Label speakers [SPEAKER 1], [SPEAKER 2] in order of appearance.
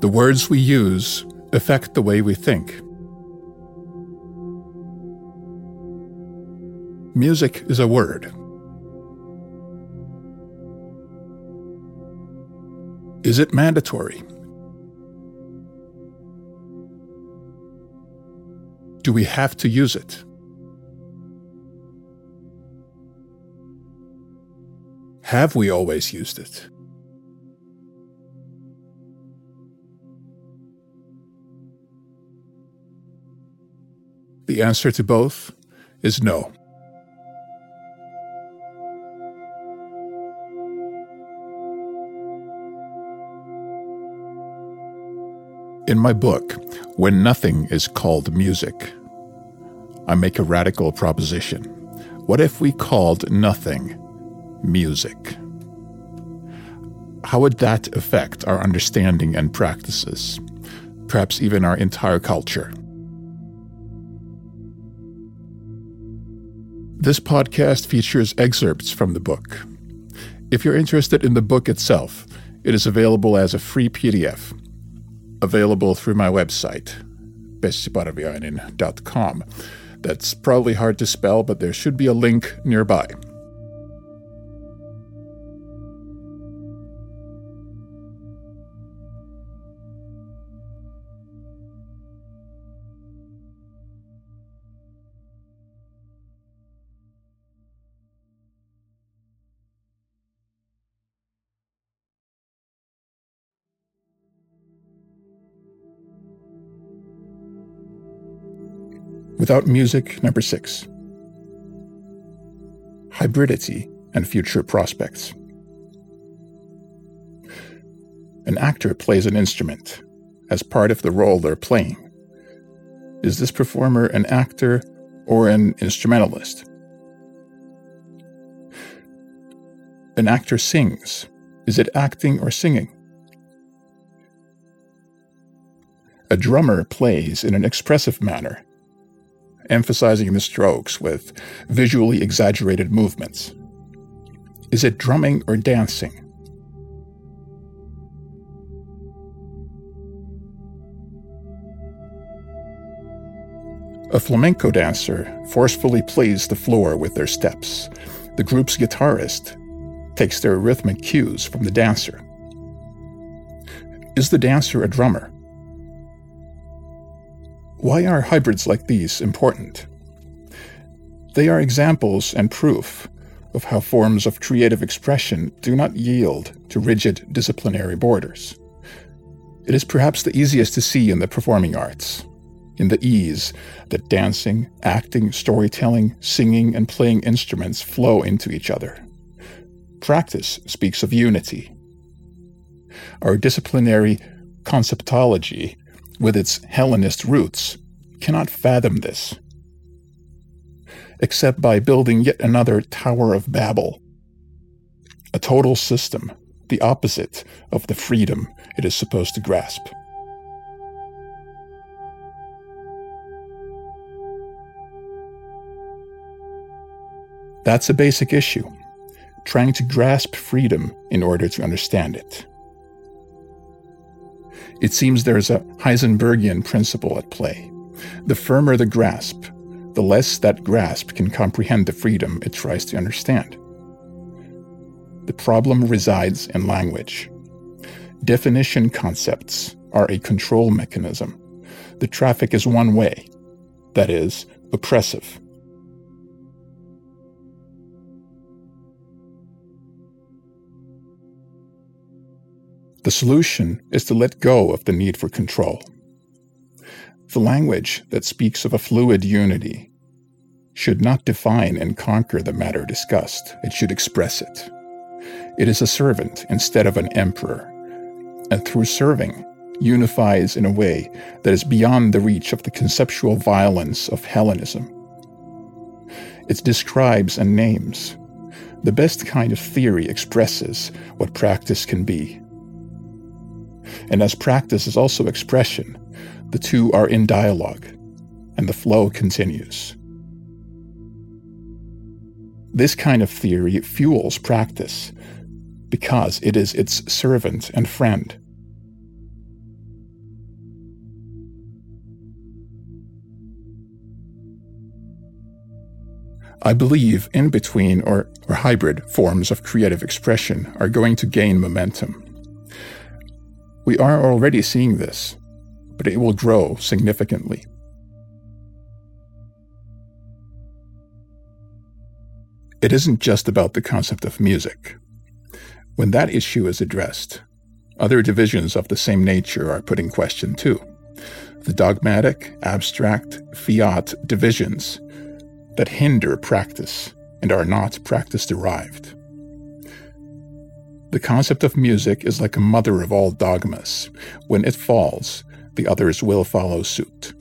[SPEAKER 1] The words we use affect the way we think. Music is a word. Is it mandatory? Do we have to use it? Have we always used it? The answer to both is no. In my book, When Nothing is Called Music, I make a radical proposition. What if we called nothing music? How would that affect our understanding and practices, perhaps even our entire culture? This podcast features excerpts from the book. If you're interested in the book itself, it is available as a free PDF, available through my website, bessiparviainen.com. That's probably hard to spell, but there should be a link nearby. Without music, number six. Hybridity and future prospects. An actor plays an instrument as part of the role they're playing. Is this performer an actor or an instrumentalist? An actor sings. Is it acting or singing? A drummer plays in an expressive manner emphasizing the strokes with visually exaggerated movements. Is it drumming or dancing? A flamenco dancer forcefully plays the floor with their steps. The group's guitarist takes their rhythmic cues from the dancer. Is the dancer a drummer? Why are hybrids like these important? They are examples and proof of how forms of creative expression do not yield to rigid disciplinary borders. It is perhaps the easiest to see in the performing arts, in the ease that dancing, acting, storytelling, singing, and playing instruments flow into each other. Practice speaks of unity. Our disciplinary conceptology with its Hellenist roots, cannot fathom this, except by building yet another Tower of Babel, a total system, the opposite of the freedom it is supposed to grasp. That's a basic issue, trying to grasp freedom in order to understand it. It seems there's a Heisenbergian principle at play. The firmer the grasp, the less that grasp can comprehend the freedom it tries to understand. The problem resides in language. Definition concepts are a control mechanism. The traffic is one way, that is, oppressive. The solution is to let go of the need for control. The language that speaks of a fluid unity should not define and conquer the matter discussed, it should express it. It is a servant instead of an emperor, and through serving, unifies in a way that is beyond the reach of the conceptual violence of Hellenism. It describes and names. The best kind of theory expresses what practice can be and as practice is also expression, the two are in dialogue, and the flow continues. This kind of theory fuels practice because it is its servant and friend. I believe in between or, or hybrid forms of creative expression are going to gain momentum. We are already seeing this, but it will grow significantly. It isn't just about the concept of music. When that issue is addressed, other divisions of the same nature are put in question too. The dogmatic, abstract, fiat divisions that hinder practice and are not practice derived. The concept of music is like a mother of all dogmas. When it falls, the others will follow suit.